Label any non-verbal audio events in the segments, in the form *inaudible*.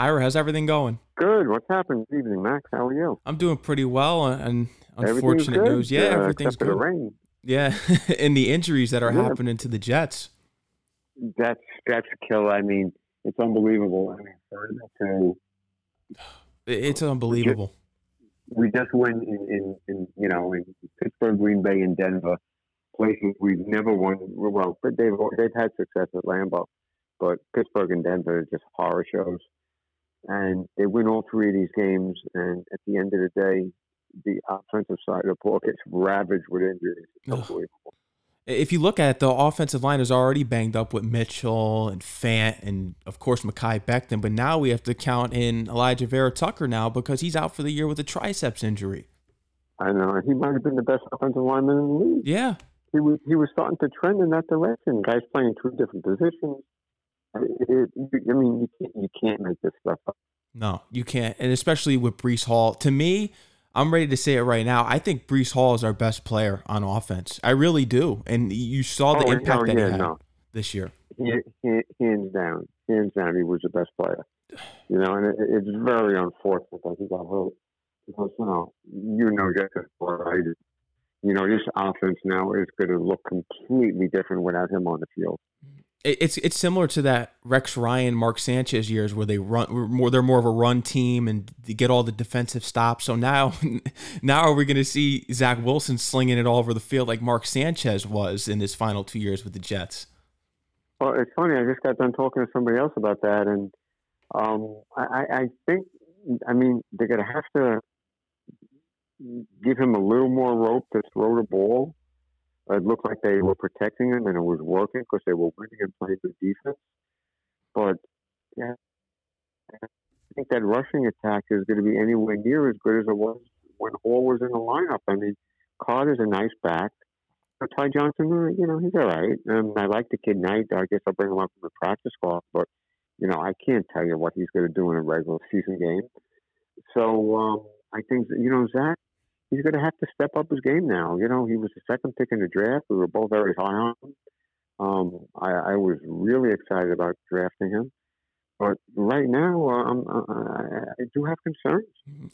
Ira, how's everything going? Good. What's happening? Good evening, Max. How are you? I'm doing pretty well. uh, And unfortunate news, yeah, Uh, everything's except for the good. rain. Yeah, *laughs* and the injuries that are Yeah. happening to the Jets. That's that's a kill. I mean, it's unbelievable. I mean, to It's unbelievable. we just went in, in, in you know in Pittsburgh, Green Bay, and Denver, places we've never won. Well, but they've they've had success at Lambeau, but Pittsburgh and Denver are just horror shows. And they win all three of these games, and at the end of the day, the offensive side of the ball gets ravaged with injuries. Unbelievable. If you look at it, the offensive line is already banged up with Mitchell and Fant and of course Mekhi Becton, but now we have to count in Alijah Vera Tucker now because he's out for the year with a triceps injury. I know he might have been the best offensive lineman in the league. Yeah, He was he was starting to trend in that direction. Guys playing two different positions. It, it, I mean, you can't, you can't make this stuff up. no, you can't, and especially with Breece Hall. To me, I'm ready to say it right now. I think Breece Hall is our best player on offense. I really do, and you saw the Oh, impact no, that yeah, he had no. this year. Hands down, hands down, he was the best player. You know, and it, it's very unfortunate that he got hurt because you know, you know, just as well I do. You know, this offense now is going to look completely different without him on the field. It- It's it's similar to that Rex Ryan, Mark Sanchez years where they run more they're more of a run team and get all the defensive stops. So now *laughs* now are we going to see Zach Wilson slinging it all over the field like Mark Sanchez was in his final two years with the Jets? Well, it's funny. I just got done talking to somebody else about that, and um, I I think, I mean, they're going to have to give him a little more rope to throw the ball. It looked like they were protecting him, and it was working because they were winning and playing good defense. But yeah, I think that rushing attack is going to be anywhere near as good as it was when Hall was in the lineup. I mean, Carter's a nice back. But Ty Johnson, uh, you know, he's all right. Um, I like the kid Knight. I guess I'll bring him up from the practice squad, but you know, I can't tell you what he's going to do in a regular season game. So um, I think you know Zach, he's going to have to step up his game now. You know, he was the second pick in the draft. We were both very high on him. Um, I, I was really excited about drafting him, but right now, um, I, do have concerns.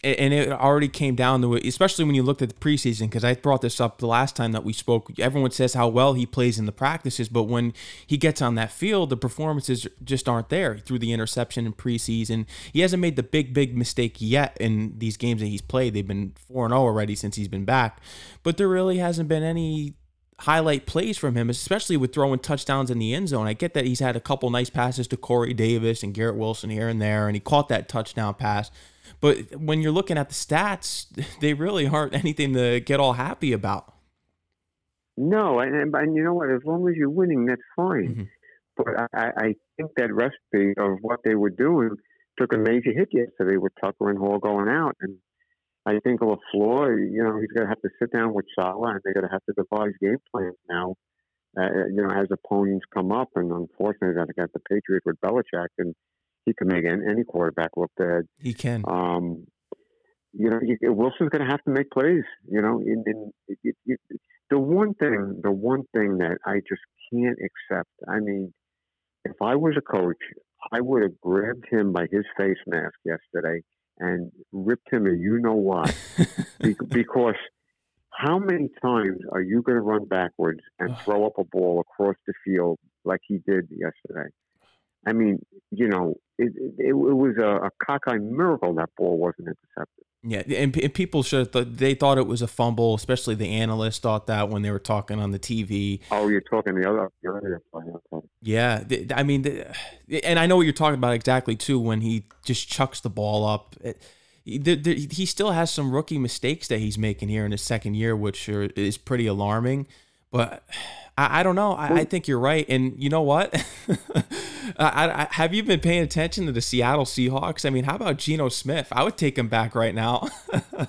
And it already came down to it, especially when you looked at the preseason, because I brought this up the last time that we spoke. Everyone says how well he plays in the practices, but when he gets on that field, the performances just aren't there through the interception in preseason. He hasn't made the big, big mistake yet in these games that he's played. They've been 4 0 already since he's been back, but there really hasn't been any highlight plays from him, especially with throwing touchdowns in the end zone. I get that he's had a couple nice passes to Corey Davis and Garrett Wilson here and there, and he caught that touchdown pass. But when you're looking at the stats, *laughs* they really aren't anything to get all happy about. No, and, and, you know what? As long as you're winning, that's fine. Mhm. But I, I I think that recipe of what they were doing took a major hit yesterday with Tucker and Hall going out, and I think LaFleur, you know, he's going to have to sit down with Saleh, and they're going to have to devise game plans now. Uh, you know, as opponents come up, and unfortunately, I got the Patriots with Belichick, and he can make any, any quarterback look bad. He can. Um, you know, you, Wilson's going to have to make plays. You know, in, in, it, it, it, the one thing, the one thing that I just can't accept. I mean, if I was a coach, I would have grabbed him by his face mask yesterday and ripped him a you know what, *laughs* Be- because how many times are you going to run backwards and throw up a ball across the field like he did yesterday? I mean, you know, it, it, it was a, a cockeyed miracle that ball wasn't intercepted. Yeah, and, and people should th- they thought it was a fumble, especially the analysts thought that when they were talking on the TV. Oh, you're talking the other, the other play. Okay. Yeah, th- I mean, th- and I know what you're talking about exactly too. When he just chucks the ball up, eh, it, th- he still has some rookie mistakes that he's making here in his second year, which are, is pretty alarming. But I, I don't know. I, I think you're right. And you know what? *laughs* I, I, have you been paying attention to the Seattle Seahawks? I mean, how about Geno Smith? I would take him back right now. *laughs*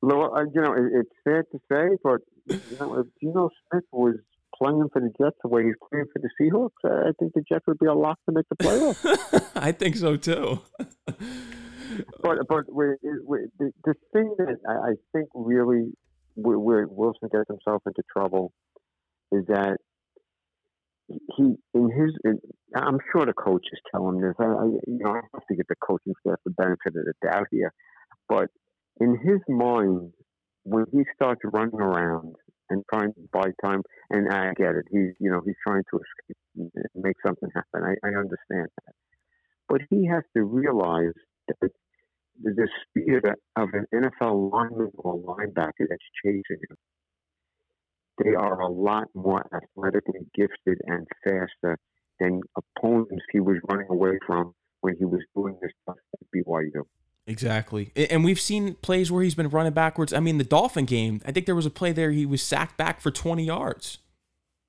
Well, uh, you know, it, it's sad to say, but you know, if Geno Smith was playing for the Jets the way he's playing for the Seahawks, I think the Jets would be a lock to make the playoffs. *laughs* I think so too. but but we, we, the, the thing that I, I think really where Wilson gets himself into trouble is that he in his. In, I'm sure the coaches tell him this. I, I you know I have to give the coaching staff the benefit of the doubt here, but in his mind, when he starts running around and trying to buy time, and I get it, he's you know he's trying to escape, make something happen. I, I understand that, but he has to realize that the speed of an NFL lineman or linebacker that's chasing him they are a lot more athletically gifted and faster than opponents he was running away from when he was doing this stuff at BYU. Exactly. And we've seen plays where he's been running backwards. I mean, the Dolphin game, I think there was a play there he was sacked back for 20 yards.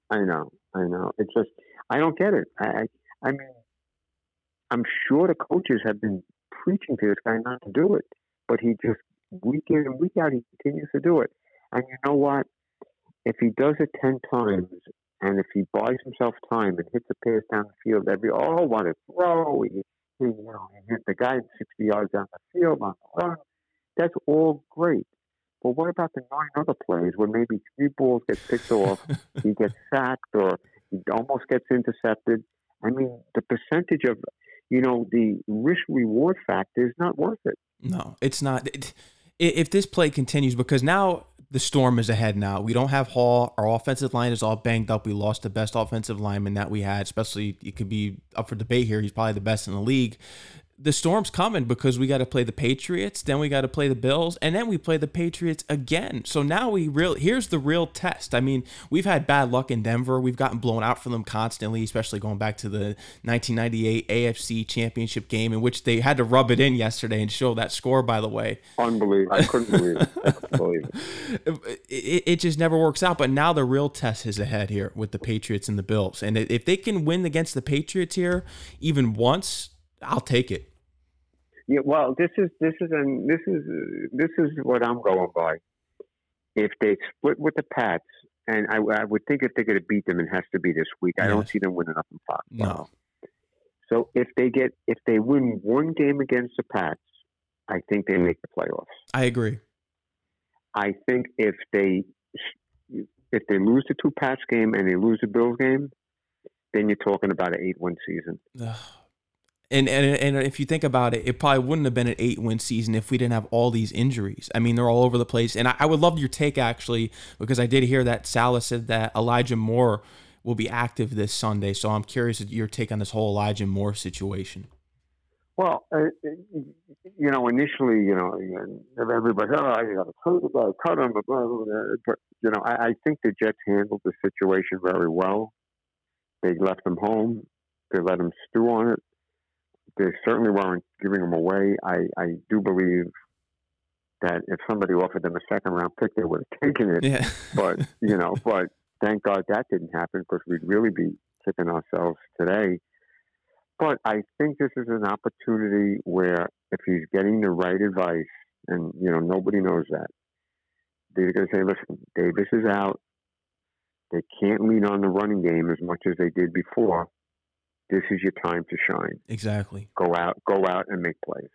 I know. I know. It's just, I don't get it. I, I mean, I'm sure the coaches have been preaching to this guy not to do it, but he just, week in and week out, he continues to do it. And you know what? If he does it 10 times and if he buys himself time and hits a pass down the field every, oh, what a throw. He, he, you know, he hit the guy 60 yards down the field on the run. That's all great. But what about the nine other plays where maybe three balls get picked off, *laughs* he gets sacked, or he almost gets intercepted? I mean, the percentage of, you know, the risk reward factor is not worth it. No, it's not. It, if this play continues, because now the storm is ahead now. We don't have Hall. Our offensive line is all banged up. We lost the best offensive lineman that we had, especially it could be up for debate here. He's probably the best in the league the storm's coming because we got to play the Patriots, then we got to play the Bills, and then we play the Patriots again. So now we real here's the real test. I mean, we've had bad luck in Denver. We've gotten blown out from them constantly, especially going back to the 1998 AFC Championship game in which they had to rub it in yesterday and show that score. By the way, unbelievable! I couldn't believe it. I couldn't believe *laughs* it. it. It just never works out. But now the real test is ahead here with the Patriots and the Bills, and if they can win against the Patriots here even once, I'll take it. Yeah, well, this is this is and this is this is what I'm going by. If they split with the Pats, and I, I would think if they're going to beat them, it has to be this week. Yes. I don't see them winning up in Fox. No. So if they get if they win one game against the Pats, I think they make the playoffs. I agree. I think if they if they lose the two Pats game and they lose the Bills game, then you're talking about an eight-win season. And, and and if you think about it, it probably wouldn't have been an eight win season if we didn't have all these injuries. I mean, they're all over the place. And I, I would love your take actually, because I did hear that Saleh said that Elijah Moore will be active this Sunday. So I'm curious your take on this whole Elijah Moore situation. Well, uh, you know, initially, you know, everybody, oh, you got to cut him, cut him, but you know, I, I think the Jets handled the situation very well. They left him home. They let him stew on it they certainly weren't giving them away. I, I do believe that if somebody offered them a second round pick, they would have taken it. Yeah. but *laughs* you know, but thank God that didn't happen because we'd really be kicking ourselves today. But I think this is an opportunity where if he's getting the right advice, and you know nobody knows that, they're going to say, "Listen, Davis is out. They can't lean on the running game as much as they did before this is your time to shine. Exactly. Go out, go out and make plays.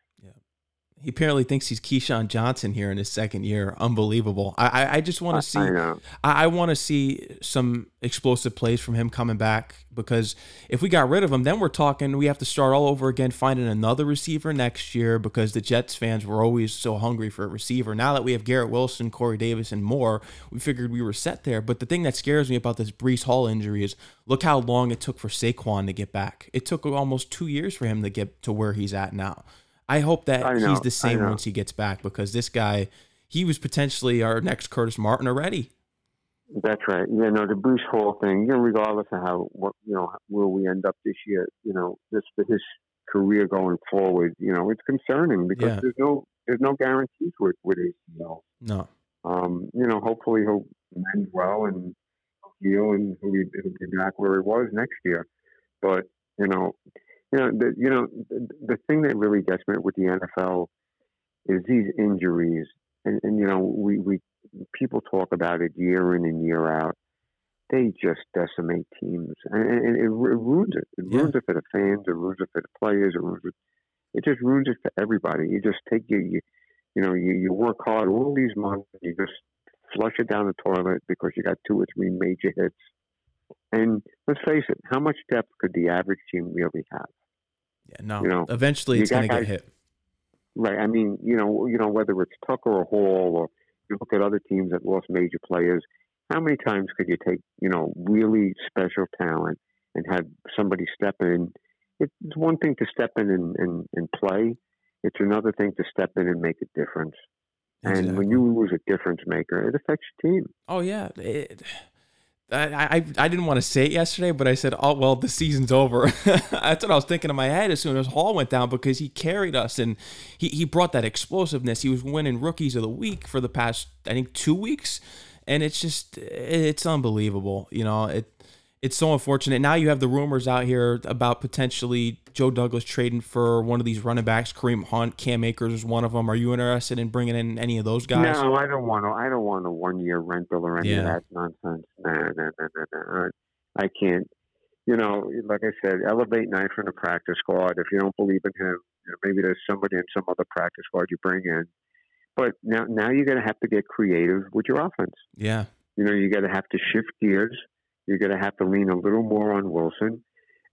He apparently thinks he's Keyshawn Johnson here in his second year. Unbelievable. I I, I just want to see. I, I, I want to see some explosive plays from him coming back because if we got rid of him, then we're talking we have to start all over again, finding another receiver next year because the Jets fans were always so hungry for a receiver. Now that we have Garrett Wilson, Corey Davis, and more, we figured we were set there. But the thing that scares me about this Breece Hall injury is look how long it took for Saquon to get back. It took almost two years for him to get to where he's at now. I hope that I he's the same once he gets back because this guy, he was potentially our next Curtis Martin already. That's right. Yeah, no, the Breece Hall thing. You know, regardless of how what you know where we end up this year, you know, just for his career going forward, you know, it's concerning because yeah. there's no there's no guarantees with with ACL. No. Um, you know, hopefully he'll mend well and heal, and he'll be, he'll be back where he was next year. But you know, you know, the, you know, the, the thing that really gets me with the NFL is these injuries, and, and you know, we we people talk about it year in and year out. They just decimate teams, and, and it, it ruins it. It ruins yeah. it for the fans. It ruins it for the players. It ruins it. It just ruins it for everybody. You just take your, you, you know, you, you work hard all these months. You just flush it down the toilet because you got two or three major hits And let's face it, how much depth could the average team really have? Yeah, no. You know, eventually it's going to get hit. Right. I mean, you know, you know whether it's Tucker or Hall, or you look at other teams that lost major players. How many times could you take, you know, really special talent and have somebody step in? It's one thing to step in and, and, and play. It's another thing to step in and make a difference. Exactly. And when you lose a difference maker, it affects your team. Oh yeah, it, I, I didn't want to say it yesterday, but I said, "Oh well, the season's over." *laughs* That's what I was thinking in my head as soon as Hall went down because he carried us and he, he brought that explosiveness. He was winning rookies of the week for the past I think two weeks, and it's just it's unbelievable. You know, it it's so unfortunate. Now you have the rumors out here about potentially Joe Douglas trading for one of these running backs. Kareem Hunt, Cam Akers is one of them. Are you interested in bringing in any of those guys? No, I don't want to. I don't want a one year rental or any yeah. of that nonsense. No, no, no, no, no. I can't. You know, like I said, elevate Knight from the practice squad. If you don't believe in him, you know, maybe there's somebody in some other practice squad you bring in. But now, now you're going to have to get creative with your offense. Yeah. You know, you got to have to shift gears you're going to have to lean a little more on Wilson.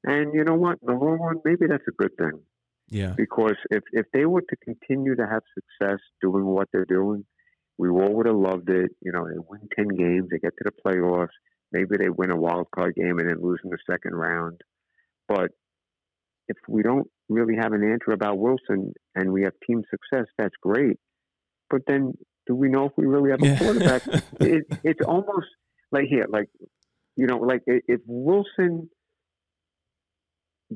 And you know what? In the long run, maybe that's a good thing. Yeah. Because if, if they were to continue to have success doing what they're doing, we all would have loved it. You know, they win 10 games, they get to the playoffs. Maybe they win a wild card game and then lose in the second round. But if we don't really have an answer about Wilson and we have team success, that's great. But then do we know if we really have a yeah. quarterback? *laughs* it, it's almost like here, like you know, like if Wilson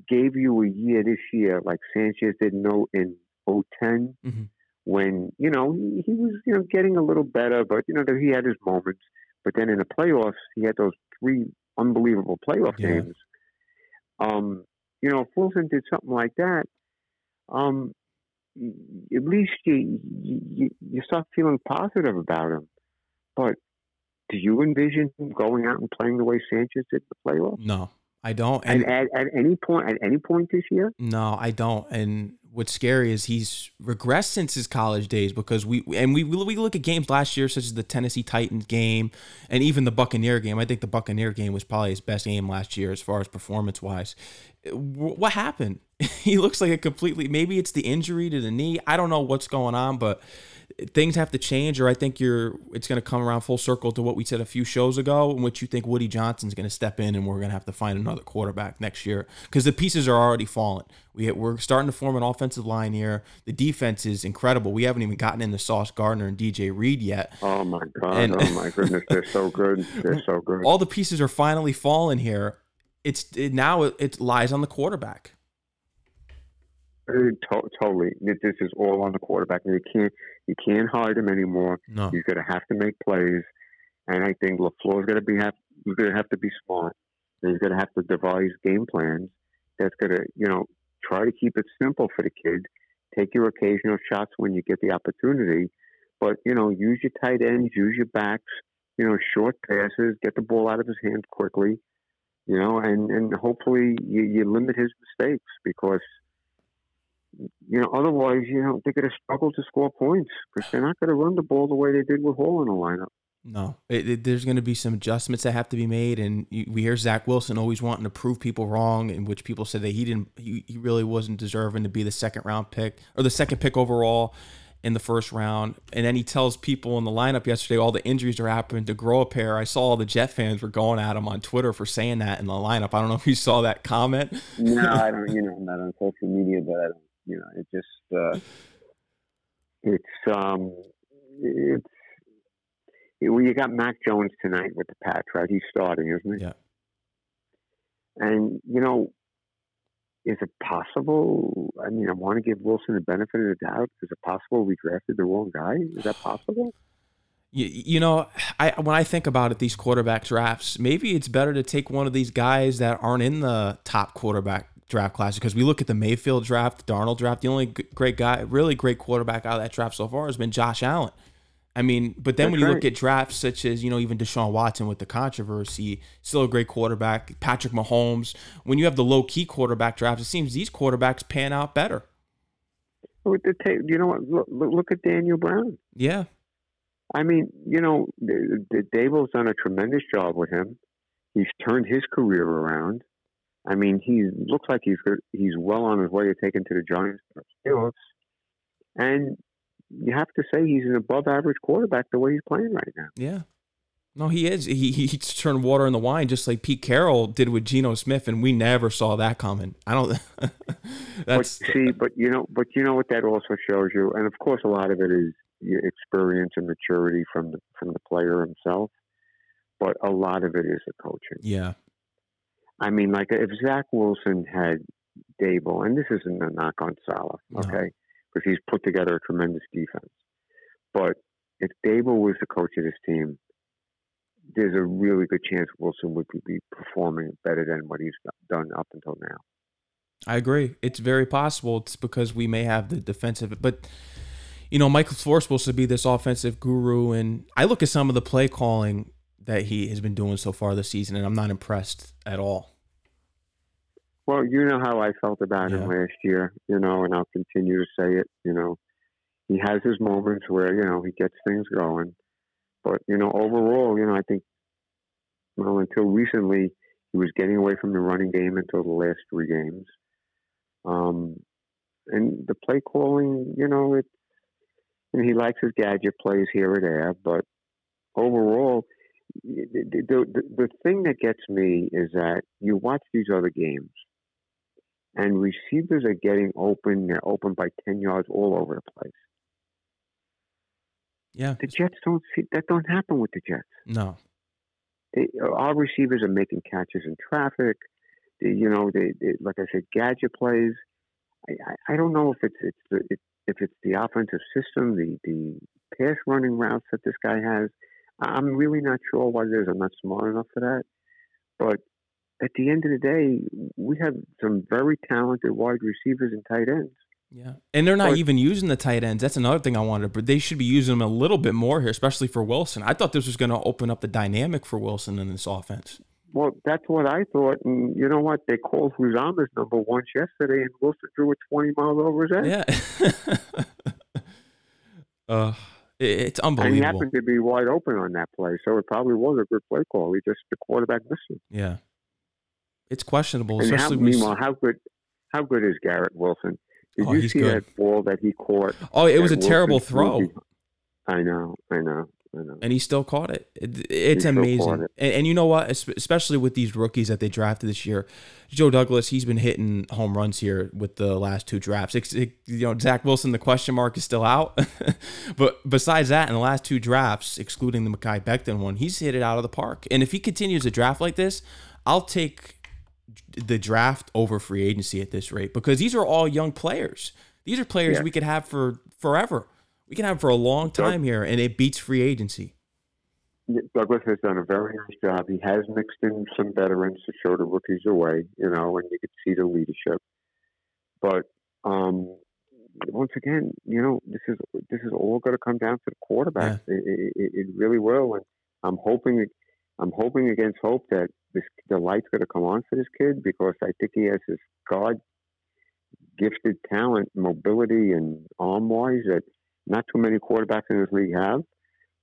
gave you a year this year, like Sanchez did know in 010, mm-hmm. when, you know, he, he, was, you know, getting a little better, but, you know, he had his moments. But then in the playoffs, he had those three unbelievable playoff yeah. games. Um, you know, if Wilson did something like that, um, at least you, you, you start feeling positive about him. But do you envision him going out and playing the way Sanchez did in the playoffs? No, I don't. And, and at, at, any point, at any point this year? No, I don't. And what's scary is he's regressed since his college days because we and we we look at games last year such as the Tennessee Titans game and even the Buccaneer game. I think the Buccaneer game was probably his best game last year as far as performance wise. What happened? *laughs* he looks like a completely maybe it's the injury to the knee. I don't know what's going on, but things have to change, or I think you're it's going to come around full circle to what we said a few shows ago, in which you think Woody Johnson's going to step in, and we're going to have to find another quarterback next year because the pieces are already falling. We we're starting to form an offensive line here. The defense is incredible. We haven't even gotten into Sauce Gardner and DJ Reed yet. Oh my god! And, oh my goodness, they're so good. They're so good. *laughs* All the pieces are finally falling here. It's it, now it lies on the quarterback. To- totally. This is all on the quarterback. You can't you can't hide him anymore. No. He's going to have to make plays, and I think LaFleur's going to be have he's going to have to be smart. He's going to have to devise game plans that's going to you know try to keep it simple for the kid. Take your occasional shots when you get the opportunity, but you know use your tight ends, use your backs. You know, short passes, get the ball out of his hands quickly. You know, and and hopefully you, you limit his mistakes because you know, otherwise, you know, they're going to struggle to score points because they're not going to run the ball the way they did with Hall in the lineup. No, it, it, there's going to be some adjustments that have to be made, and you, we hear Zach Wilson always wanting to prove people wrong, in which people said that he didn't, he, he really wasn't deserving to be the second round pick or the second pick overall in the first round. And then he tells people in the lineup yesterday all the injuries are happening to grow a pair. I saw all the Jet fans were going at him on Twitter for saying that in the lineup. I don't know if you saw that comment. no, I *laughs* don't. You know, I'm not on social media, but I don't you know, it just uh, it's um, it's it, well, you got Mac Jones tonight with the Pats, right? He's starting, isn't he? Yeah. And you know, is it possible? I mean, I want to give Wilson the benefit of the doubt. Is it possible we drafted the wrong guy? Is that possible? *sighs* You, you know, I when I think about it, these quarterback drafts, maybe it's better to take one of these guys that aren't in the top quarterback draft class because we look at the Mayfield draft, the Darnold draft. The only great guy, really great quarterback out of that draft so far has been Josh Allen. I mean, but then That's when you right. look at drafts such as, you know, even Deshaun Watson with the controversy, still a great quarterback, Patrick Mahomes, when you have the low key quarterback drafts, it seems these quarterbacks pan out better. With the tape, you know what? Look, at Daniel Brown. Yeah. I mean, you know, Daboll's done a tremendous job with him. He's turned his career around. I mean, he looks like he's he's well on his way to taking to the Giants playoffs. And you have to say he's an above average quarterback the way he's playing right now. Yeah. No, he is. He he turned water in the wine just like Pete Carroll did with Geno Smith, and we never saw that coming. I don't. *laughs* that's but see, but you know, but you know what that also shows you, and of course, a lot of it is experience and maturity from the from the player himself, but a lot of it is the coaching. Yeah. I mean, like if Zach Wilson had Daboll, and this isn't a knock on Saleh, okay, because he's put together a tremendous defense, but if Daboll was the coach of this team there's a really good chance Wilson would be performing better than what he's done up until now. I agree. It's very possible. It's because we may have the defensive, but you know, Mike LaFleur supposed to be this offensive guru, and I look at some of the play calling that he has been doing so far this season, and I'm not impressed at all. Well, you know how I felt about yeah. him last year, you know, and I'll continue to say it. You know, he has his moments where you know he gets things going, but you know, overall, you know, I think well until recently he was getting away from the running game until the last three games. Um, and the play calling, you know, it. And he likes his gadget plays here or there, but overall, the, the, the, thing that gets me is that you watch these other games, and receivers are getting open. They're open by ten yards all over the place. Yeah. The Jets don't see that don't happen with the Jets. No. They, our receivers are making catches in traffic. They, you know, they, they, like I said, gadget plays. I, I, I don't know if it's it's the, it, if it's the offensive system, the the pass running routes that this guy has. I'm really not sure what it is. I'm not smart enough for that. But at the end of the day, we have some very talented wide receivers and tight ends. Yeah, and they're not or, even using the tight ends. That's another thing I wanted, but they should be using them a little bit more here, especially for Wilson. I thought this was going to open up the dynamic for Wilson in this offense. Well, that's what I thought, and you know what? They called Uzomah's number once yesterday, and Wilson threw it twenty miles over his head. Yeah. *laughs* uh, it's unbelievable. And he happened to be wide open on that play, so it probably was a good play call. He just the quarterback missed him. Yeah, it's questionable. And especially how, meanwhile, how good how good is Garrett Wilson? Did oh, you see good. that ball that he caught? Oh, it was a terrible throw. I know, I know. And he still caught it. it it's amazing. It. And, and, you know what? Especially with these rookies that they drafted this year, Joe Douglas, he's been hitting home runs here with the last two drafts. It, you know, Zach Wilson, the question mark is still out. *laughs* but besides that, in the last two drafts, excluding the Mekhi Becton one, he's hit it out of the park. And if he continues to draft like this, I'll take the draft over free agency at this rate because these are all young players. These are players yeah. we could have for forever. We can have for a long time here, and it beats free agency. Douglas has done a very nice job. He has mixed in some veterans to show the rookies the way, you know, and you could see the leadership. But um, once again, you know, this is this is all going to come down to the quarterback. Yeah. It, it, it, really will, and I'm hoping I'm hoping against hope that this, the light's going to come on for this kid because I think he has this God gifted talent, mobility, and arm wise that not too many quarterbacks in this league have.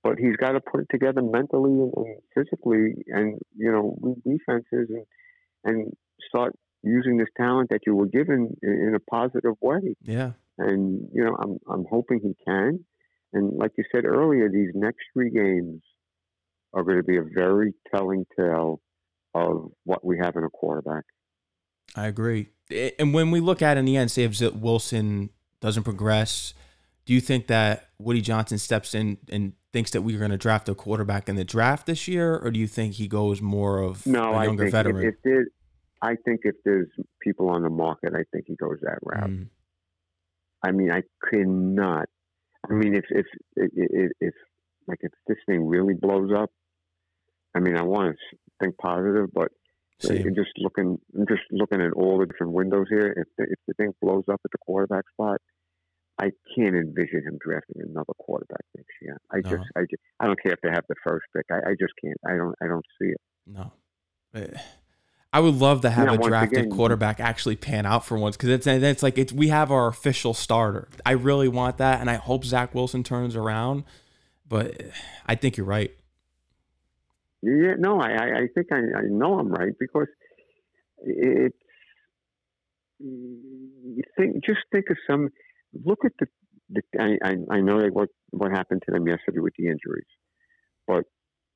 But he's got to put it together mentally and, and physically, and you know, we defenses and and start using this talent that you were given in, in a positive way. Yeah. And you know, I'm I'm hoping he can. And like you said earlier, these next three games are going to be a very telling tale of what we have in a quarterback. I agree. And when we look at in the end, say if Wilson doesn't progress, do you think that Woody Johnson steps in and thinks that we're going to draft a quarterback in the draft this year, or do you think he goes more of no, a younger I think veteran? If, if there, I think if there's people on the market, I think he goes that route. Mm. I mean, I cannot. I mean, if if if, if like if this thing really blows up, I mean, I want to think positive, but Same. just looking, I'm just looking at all the different windows here. If the, if the thing blows up at the quarterback spot, I can't envision him drafting another quarterback next year. I no. just, I just, I don't care if they have the first pick. I, I just can't. I don't, I don't see it. No. Eh, I would love to have a drafted again, quarterback actually pan out for once because it's it's like it's we have our official starter. I really want that, and I hope Zach Wilson turns around. But eh, I think you're right. Yeah, no, I, I think I, I know I'm right because it's you think just think of some look at the, the I, I, know what what happened to them yesterday with the injuries, but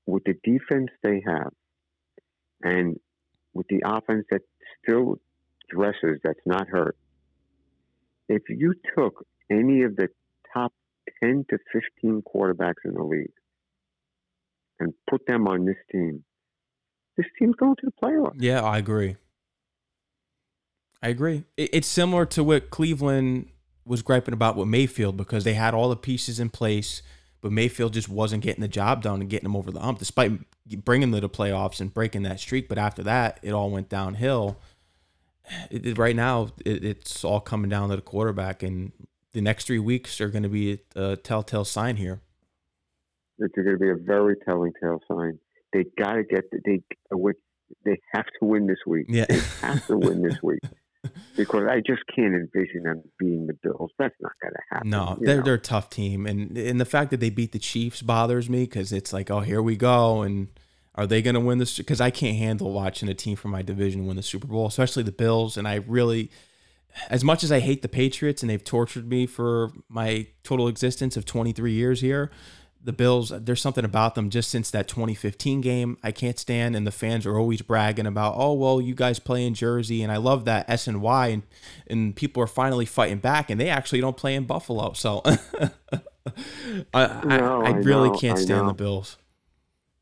with the defense they have, and with the offense that still dresses that's not hurt, if you took any of the top ten to fifteen quarterbacks in the league and put them on this team, this team's going to the playoffs. Yeah, I agree. I agree. It's similar to what Cleveland was griping about with Mayfield because they had all the pieces in place, but Mayfield just wasn't getting the job done and getting them over the hump, despite bringing them to the playoffs and breaking that streak. But after that, it all went downhill. It, right now, it, it's all coming down to the quarterback, and the next three weeks are going to be a, a telltale sign here. It's going to be a very telling tale sign. They got to get the, they they have to win this week. Yeah, they have to win this *laughs* week. Because I just can't envision them being the Bills. That's not going to happen. No, they're know? they're a tough team, and and the fact that they beat the Chiefs bothers me because it's like, oh, here we go, and are they going to win this? Because I can't handle watching a team from my division win the Super Bowl, especially the Bills, and I really. As much as I hate the Patriots and they've tortured me for my total existence of 23 years here, the Bills, there's something about them just since that 2015 game I can't stand, and the fans are always bragging about, oh well, you guys play in Jersey, and I love that S and Y, and and people are finally fighting back, and they actually don't play in Buffalo, so *laughs* I, no, I, I, really know, can't stand the Bills.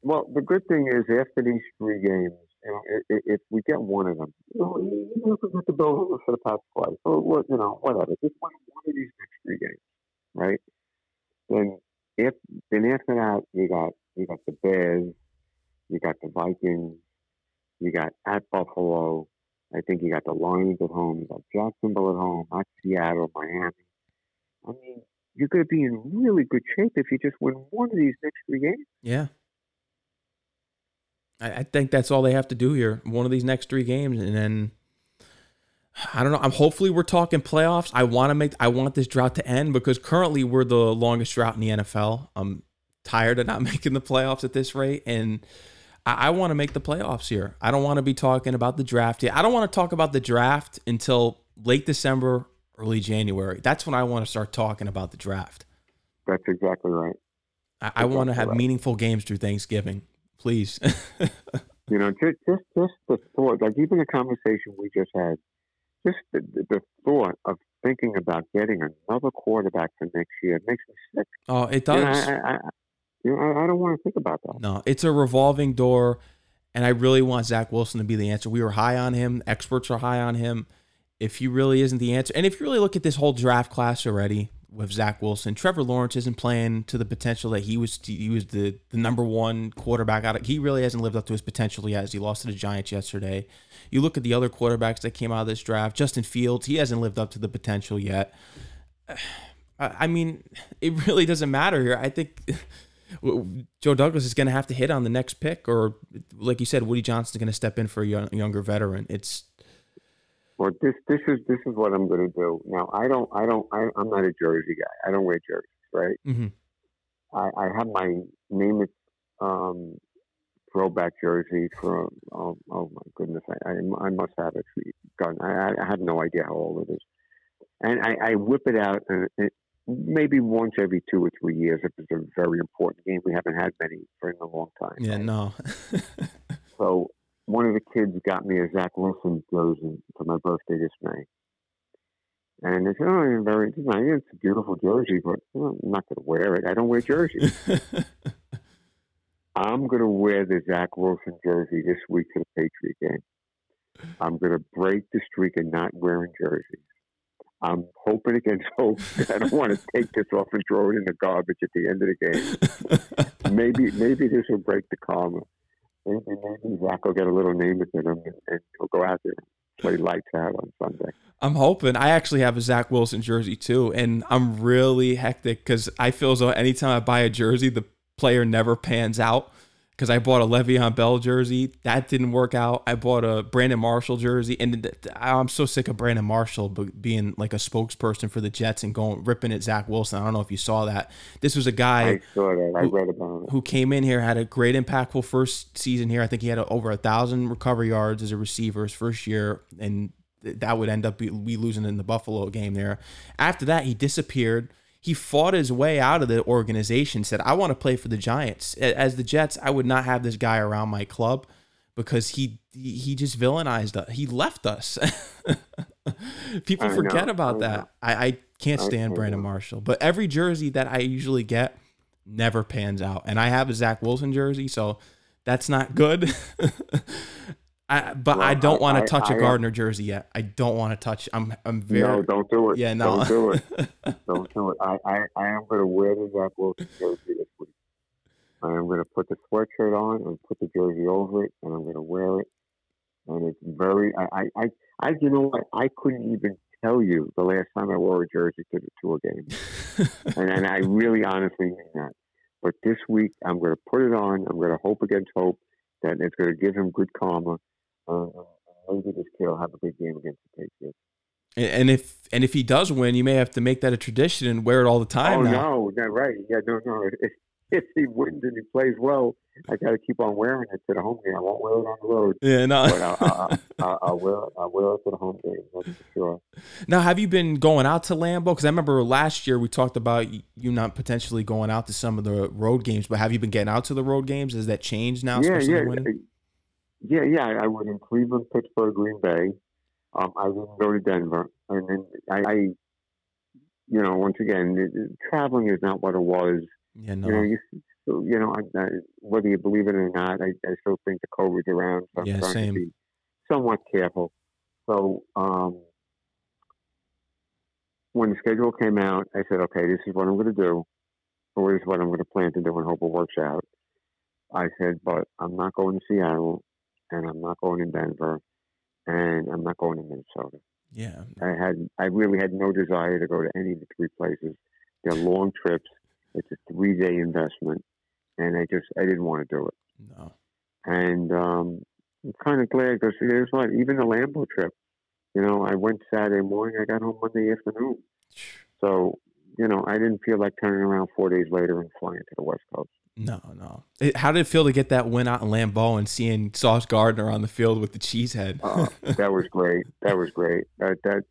Well, the good thing is after these three games, you know, if, we get one of them, you know, even if we get the Bills for the past twice, or you know, whatever, just one, one of these next three games, right? Then if then after that you got you got the Bears, you got the Vikings, you got at Buffalo. I think you got the Lions at home, you got Jacksonville at home, at Seattle, Miami. I mean, you're going to be in really good shape if you just win one of these next three games. Yeah. I, I think that's all they have to do here. One of these next three games, and then I don't know. I'm hopefully we're talking playoffs. I want to make I want this drought to end because currently we're the longest drought in the NFL. I'm tired of not *laughs* making the playoffs at this rate, and I, I want to make the playoffs here. I don't want to be talking about the draft yet. I don't want to talk about the draft until late December, early January. That's when I want to start talking about the draft. That's exactly right. I, I want to have right. meaningful games through Thanksgiving, please. *laughs* you know, just just just the thought, like even the conversation we just had just the, the thought of thinking about getting another quarterback for next year makes me sick. Oh, it does. You know, I, I, you know, I, I don't want to think about that. No, it's a revolving door, and I really want Zach Wilson to be the answer. We were high on him. Experts are high on him. If he really isn't the answer, and if you really look at this whole draft class already, with Zach Wilson. Trevor Lawrence isn't playing to the potential that he was. He was the, the number one quarterback out. Of, he really hasn't lived up to his potential yet. As he lost to the Giants yesterday. You look at the other quarterbacks that came out of this draft. Justin Fields, he hasn't lived up to the potential yet. *sighs* I mean, *laughs* it really doesn't matter here. I think *laughs* Joe Douglas is going to have to hit on the next pick, or like you said, Woody Johnson's going to step in for a younger veteran. It's well, this this is this is what I'm going to do. Now, I don't I don't I, am not a jersey guy. I don't wear jerseys, right? Mm-hmm. I, I have my name it um, throwback jersey from oh, oh my goodness, I, I, I must have it. Gun. I, I have no idea how old it is, and I, I whip it out and it, maybe once every two or three years if it's a very important game. We haven't had many for a long time. Yeah, right? no. *laughs* so one of the kids got me a Zach Wilson jersey for my birthday this May. And they said, "Oh, you're very it's a beautiful jersey, but you know, I'm not going to wear it. I don't wear jerseys." *laughs* I'm going to wear the Zach Wilson jersey this week to the Patriot game. I'm going to break the streak of not wearing jerseys. I'm hoping against hope. I don't want to *laughs* take this off and throw it in the garbage at the end of the game. maybe, maybe this will break the karma maybe, maybe Zach will get a little name within him and, and he'll go out there play lights out on Sunday. I'm hoping. I actually have a Zach Wilson jersey too, and I'm really hectic because I feel as though anytime I buy a jersey, the player never pans out. Because I bought a Le'Veon Bell jersey. That didn't work out. I bought a Brandon Marshall jersey, and I'm so sick of Brandon Marshall being like a spokesperson for the Jets and going ripping at Zach Wilson. I don't know if you saw that. This was a guy. I saw that. I read about it. Who came in here had a great impactful first season here. I think he had over a thousand recovery yards as a receiver his first year, and that would end up we losing in the Buffalo game there. After that, he disappeared he fought his way out of the organization said i want to play for the giants. As the jets i would not have this guy around my club because he he just villainized us he left us. *laughs* People I forget know, about I that. I, I can't stand I brandon marshall but every jersey that i usually get never pans out and i have a zach wilson jersey so that's not good *laughs* I, but well, I don't want to touch I, a Gardner jersey yet. I don't want to touch. I'm I'm very no. Don't do it. Yeah, no. Don't do it. *laughs* don't do it. I, I, I am going to wear the Zach Wilson jersey this week. I am going to put the sweatshirt on and put the jersey over it, and I'm going to wear it. And it's very. I I I, you know what? I couldn't even tell you the last time I wore a jersey to the tour game, *laughs* and, and I really honestly mean that. But this week, I'm going to put it on. I'm going to hope against hope that it's going to give him good karma uh, uh, uh maybe this kid will have a big game against the Patriots. And if and if he does win, you may have to make that a tradition and wear it all the time. Oh now. no, not right. Yeah, no, no. *laughs* If, if he wins and he plays well, I got to keep on wearing it to the home game. I won't wear it on the road. Yeah, no. But I'll, I'll, I'll, I'll wear it. I'll wear it to the home game. That's for sure. Now, have you been going out to Lambeau? Because I remember last year we talked about you not potentially going out to some of the road games. But have you been getting out to the road games? Has that changed now? Yeah, yeah. Yeah, yeah, I went in Cleveland, Pittsburgh, Green Bay. Um, I didn't go to Denver, and then I, I you know, once again, it, it, traveling is not what it was. Yeah, no. You know, you, you know, I, I, whether you believe it or not, I, I still think the COVID's around. So yeah, same. to be somewhat careful. So, um, when the schedule came out, I said, okay, this is what I'm going to do, or this is what I'm going to plan to do and hope it works out. I said, but I'm not going to Seattle and I'm not going to Denver, and I'm not going to Minnesota. Yeah, I had I really had no desire to go to any of the three places. They're long trips. It's a three day investment, and I just I didn't want to do it. No. And um, I'm kind of glad because here's what even the Lambeau trip. You know, I went Saturday morning. I got home Monday afternoon. So you know, I didn't feel like turning around four days later and flying to the West Coast. No, no. It, how did it feel to get that win out in Lambeau and seeing Sauce Gardner on the field with the cheese head? uh, that was great. That was great. That that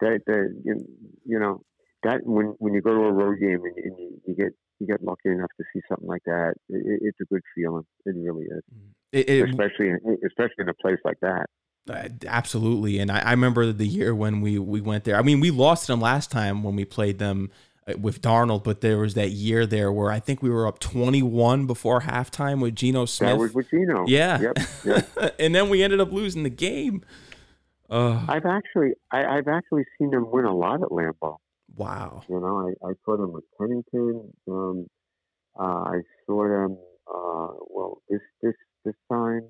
that, that you, you know that when when you go to a road game and, and you, you, get you get lucky enough to see something like that, it, it's a good feeling. It really is. Mm. It, especially in, especially in a place like that. Uh, absolutely, and I, I, remember the year when we we went there. I mean, we lost them last time when we played them uh, with Darnold, but there was that year there where I think we were up 21 before halftime with Geno Smith. That was with Geno. Yeah. Yep. yep. *laughs* and then we ended up losing the game. Uh, I've actually, I, have actually seen them win a lot at Lambeau. Wow. You know, I, I saw them with Pennington. Um, uh, I saw them. Uh, well, this this this time,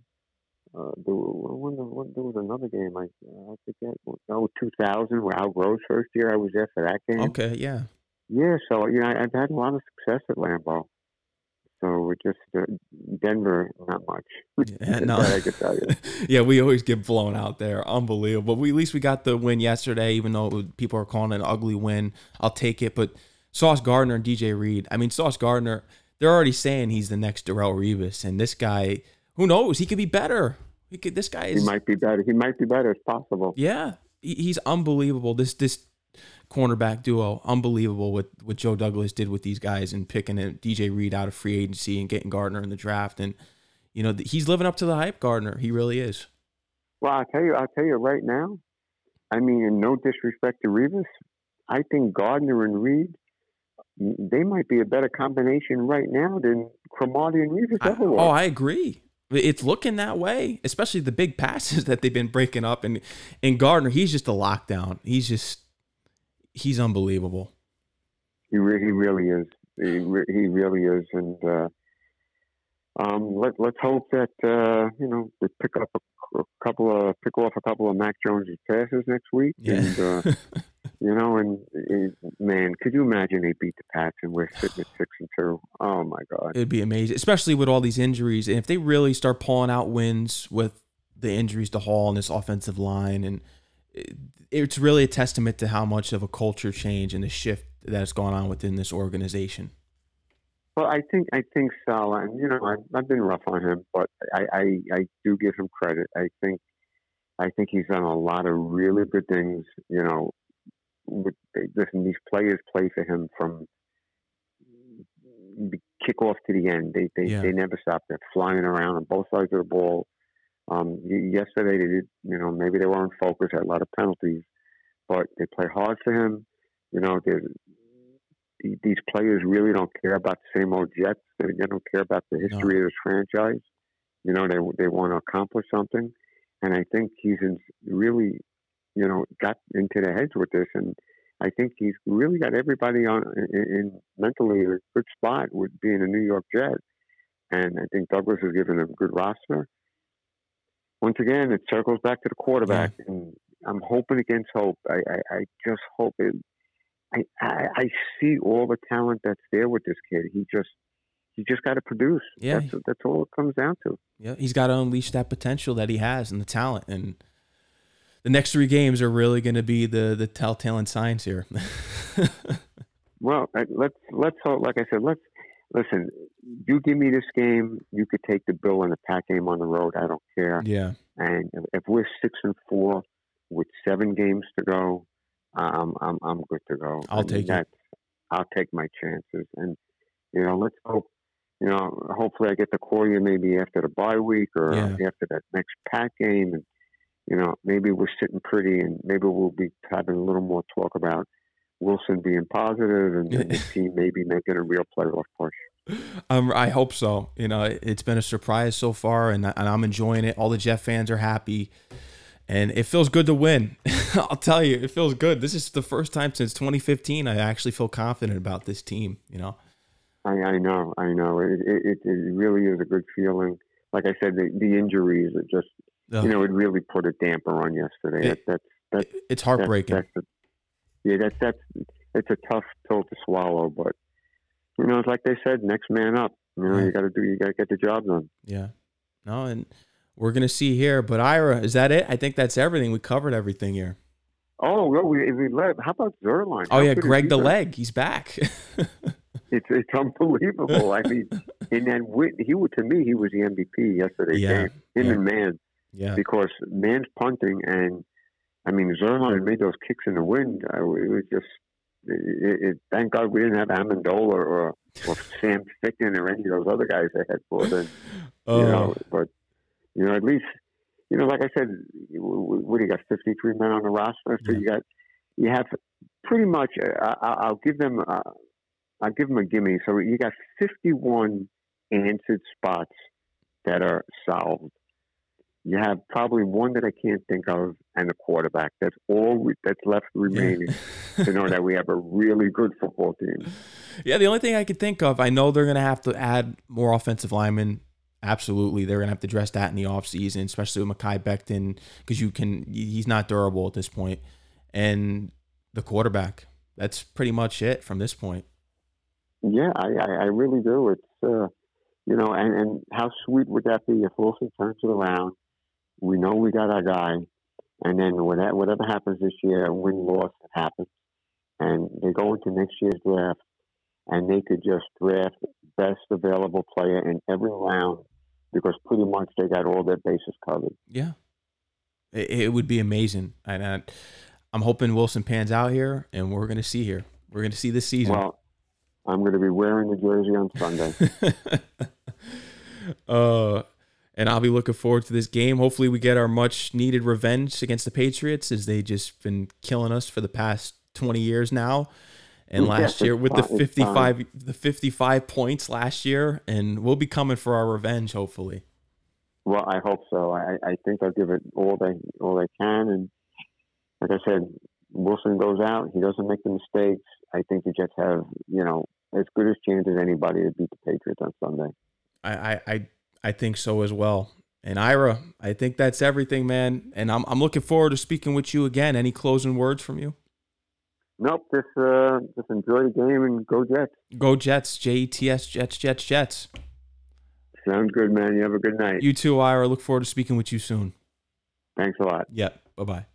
uh, there, when, when, there was another game. I I forget. Oh, 2000, where Al Groh's first year. I was there for that game. Okay. Yeah. Yeah, so you know, I've had a lot of success at Lambeau. So we're just uh, Denver, not much. Yeah, *laughs* no, I can tell you. *laughs* yeah, we always get blown out there. Unbelievable. But we, at least we got the win yesterday, even though was, people are calling it an ugly win. I'll take it. But Sauce Gardner and DJ Reed. I mean, Sauce Gardner. They're already saying he's the next Darrelle Revis, and this guy, who knows? He could be better. He could. This guy is. He might be better. He might be better. It's possible. Yeah, he's unbelievable. This this cornerback duo. Unbelievable what, what Joe Douglas did with these guys and picking a DJ Reed out of free agency and getting Gardner in the draft. And, you know, he's living up to the hype, Gardner. He really is. Well, I'll tell you, I'll tell you right now, I mean, in no disrespect to Revis, I think Gardner and Reed, they might be a better combination right now than Cromartie and Revis ever were. Oh, I agree. It's looking that way, especially the big *laughs* passes that they've been breaking up. And and Gardner, he's just a lockdown. He's just he's unbelievable. He re- he really is. He re- he really is, and uh, um, let let's hope that uh, you know they pick up a, a, couple of pick off a couple of Mac Jones' passes next week, yeah. and uh, *laughs* you know, and, and, man, could you imagine they beat the Pats and we're sitting at six and two? Oh my god, it'd be amazing, especially with all these injuries. And if they really start pulling out wins with the injuries to Hall and this offensive line, and it's really a testament to how much of a culture change and the shift that's gone on within this organization. Well, I think I think Saleh, and you know, I've, I've been rough on him, but I, I I do give him credit. I think I think he's done a lot of really good things. You know, with, listen, these players play for him from the kickoff to the end. They they, yeah. they never stop. They're flying around on both sides of the ball. Um, yesterday, they did, you know, maybe they weren't focused, had a lot of penalties, but they play hard for him. You know, these players really don't care about the same old Jets. They, they don't care about the history no. of this franchise. You know, they they want to accomplish something, and I think he's in, really, you know, got into the heads with this, and I think he's really got everybody on in, in mentally in a good spot with being a New York Jet, and I think Douglas has given them a good roster. Once again, it circles back to the quarterback, yeah. and I'm hoping against hope. I, I, I just hope it. I, I, I see all the talent that's there with this kid. He just he just got to produce. Yeah, that's, that's all it comes down to. Yeah, he's got to unleash that potential that he has and the talent. And the next three games are really going to be the the telltale signs here. *laughs* well, let's let's hope. like I said, let's listen. You give me this game, you could take the Bill in a pack game on the road. I don't care. Yeah. And if we're six and four with seven games to go, I'm I'm I'm good to go. I'll take it. I'll take my chances, and you know, let's hope. You know, hopefully I get to call you maybe after the bye week or yeah. after that next Pats game, and you know, maybe we're sitting pretty, and maybe we'll be having a little more talk about Wilson being positive and, and the *laughs* team maybe making a real playoff push. Um, I hope so. You know, it's been a surprise so far, and, and I'm enjoying it. All the Jets fans are happy and it feels good to win. *laughs* I'll tell you, it feels good. This is the first time since 2015 I actually feel confident about this team. You know, I, I know, I know. It, it, it really is a good feeling. Like I said, the, the injuries, it just Ugh. you know, it really put a damper on yesterday. It, that's that's it's heartbreaking. That's, that's yeah, that's that's it's a tough pill to swallow, but you know, it's like they said, next man up. You know, yeah. you got to do, you got to get the job done. Yeah. No, and we're gonna see here. But Ira, is that it? I think that's everything. We covered everything here. Oh no, we we let. How about Zuerlein? Oh yeah, Greg the leg. He's back. *laughs* it's it's unbelievable. I mean, and then he would to me he was the MVP yesterday. Yeah, game. him yeah. and Mann. Yeah, because Mann's punting and I mean Zuerlein made those kicks in the wind. it was just. It, it, thank God we didn't have Ammendola or, or Sam Ficken or any of those other guys they had for them. *laughs* Oh. You know, but you know, at least, you know, like I said, what do you got? Fifty-three men on the roster, so you got, you have pretty much. Uh, I'll give them, uh, I'll give them a gimme. So you got fifty-one answered spots that are solved. You have probably one that I can't think of, and a quarterback. That's all that's left remaining yeah. to know that we have a really good football team. Yeah, the only thing I could think of, I know they're going to have to add more offensive linemen absolutely they're gonna have to address that in the offseason, especially with Mekhi Becton, because you can he's not durable at this point. And the quarterback. That's pretty much it from this point. Yeah, I, I, really do. It's uh, you know, and, and how sweet would that be if Wilson turns it around? We know we got our guy, and then whatever, whatever happens this year, win loss happens, and they go into next year's draft, and they could just draft best available player in every round because pretty much they got all their bases covered. Yeah, it, it would be amazing, and I, I'm hoping Wilson pans out here, and we're going to see here. We're going to see this season. Well, I'm going to be wearing the jersey on Sunday. *laughs* uh, and I'll be looking forward to this game. Hopefully, we get our much needed revenge against the Patriots, as they just been killing us for the past 20 years now. And last year with the 55 the 55 points last year and we'll be coming for our revenge hopefully. Well i hope so. I, I think they'll give it all they all they can and like i said wilson goes out. He doesn't make the mistakes. I think the jets have you know as good as chance as anybody to beat the patriots on sunday. I i i think so as well and ira i think that's everything man and i'm, I'm looking forward to speaking with you again any closing words from you Nope, just uh, just enjoy the game and go Jets. Go Jets, J E T S, Jets, Jets, Jets. Sounds good, man. You have a good night. You too, Ira. Look forward to speaking with you soon. Thanks a lot. Yep. Bye bye.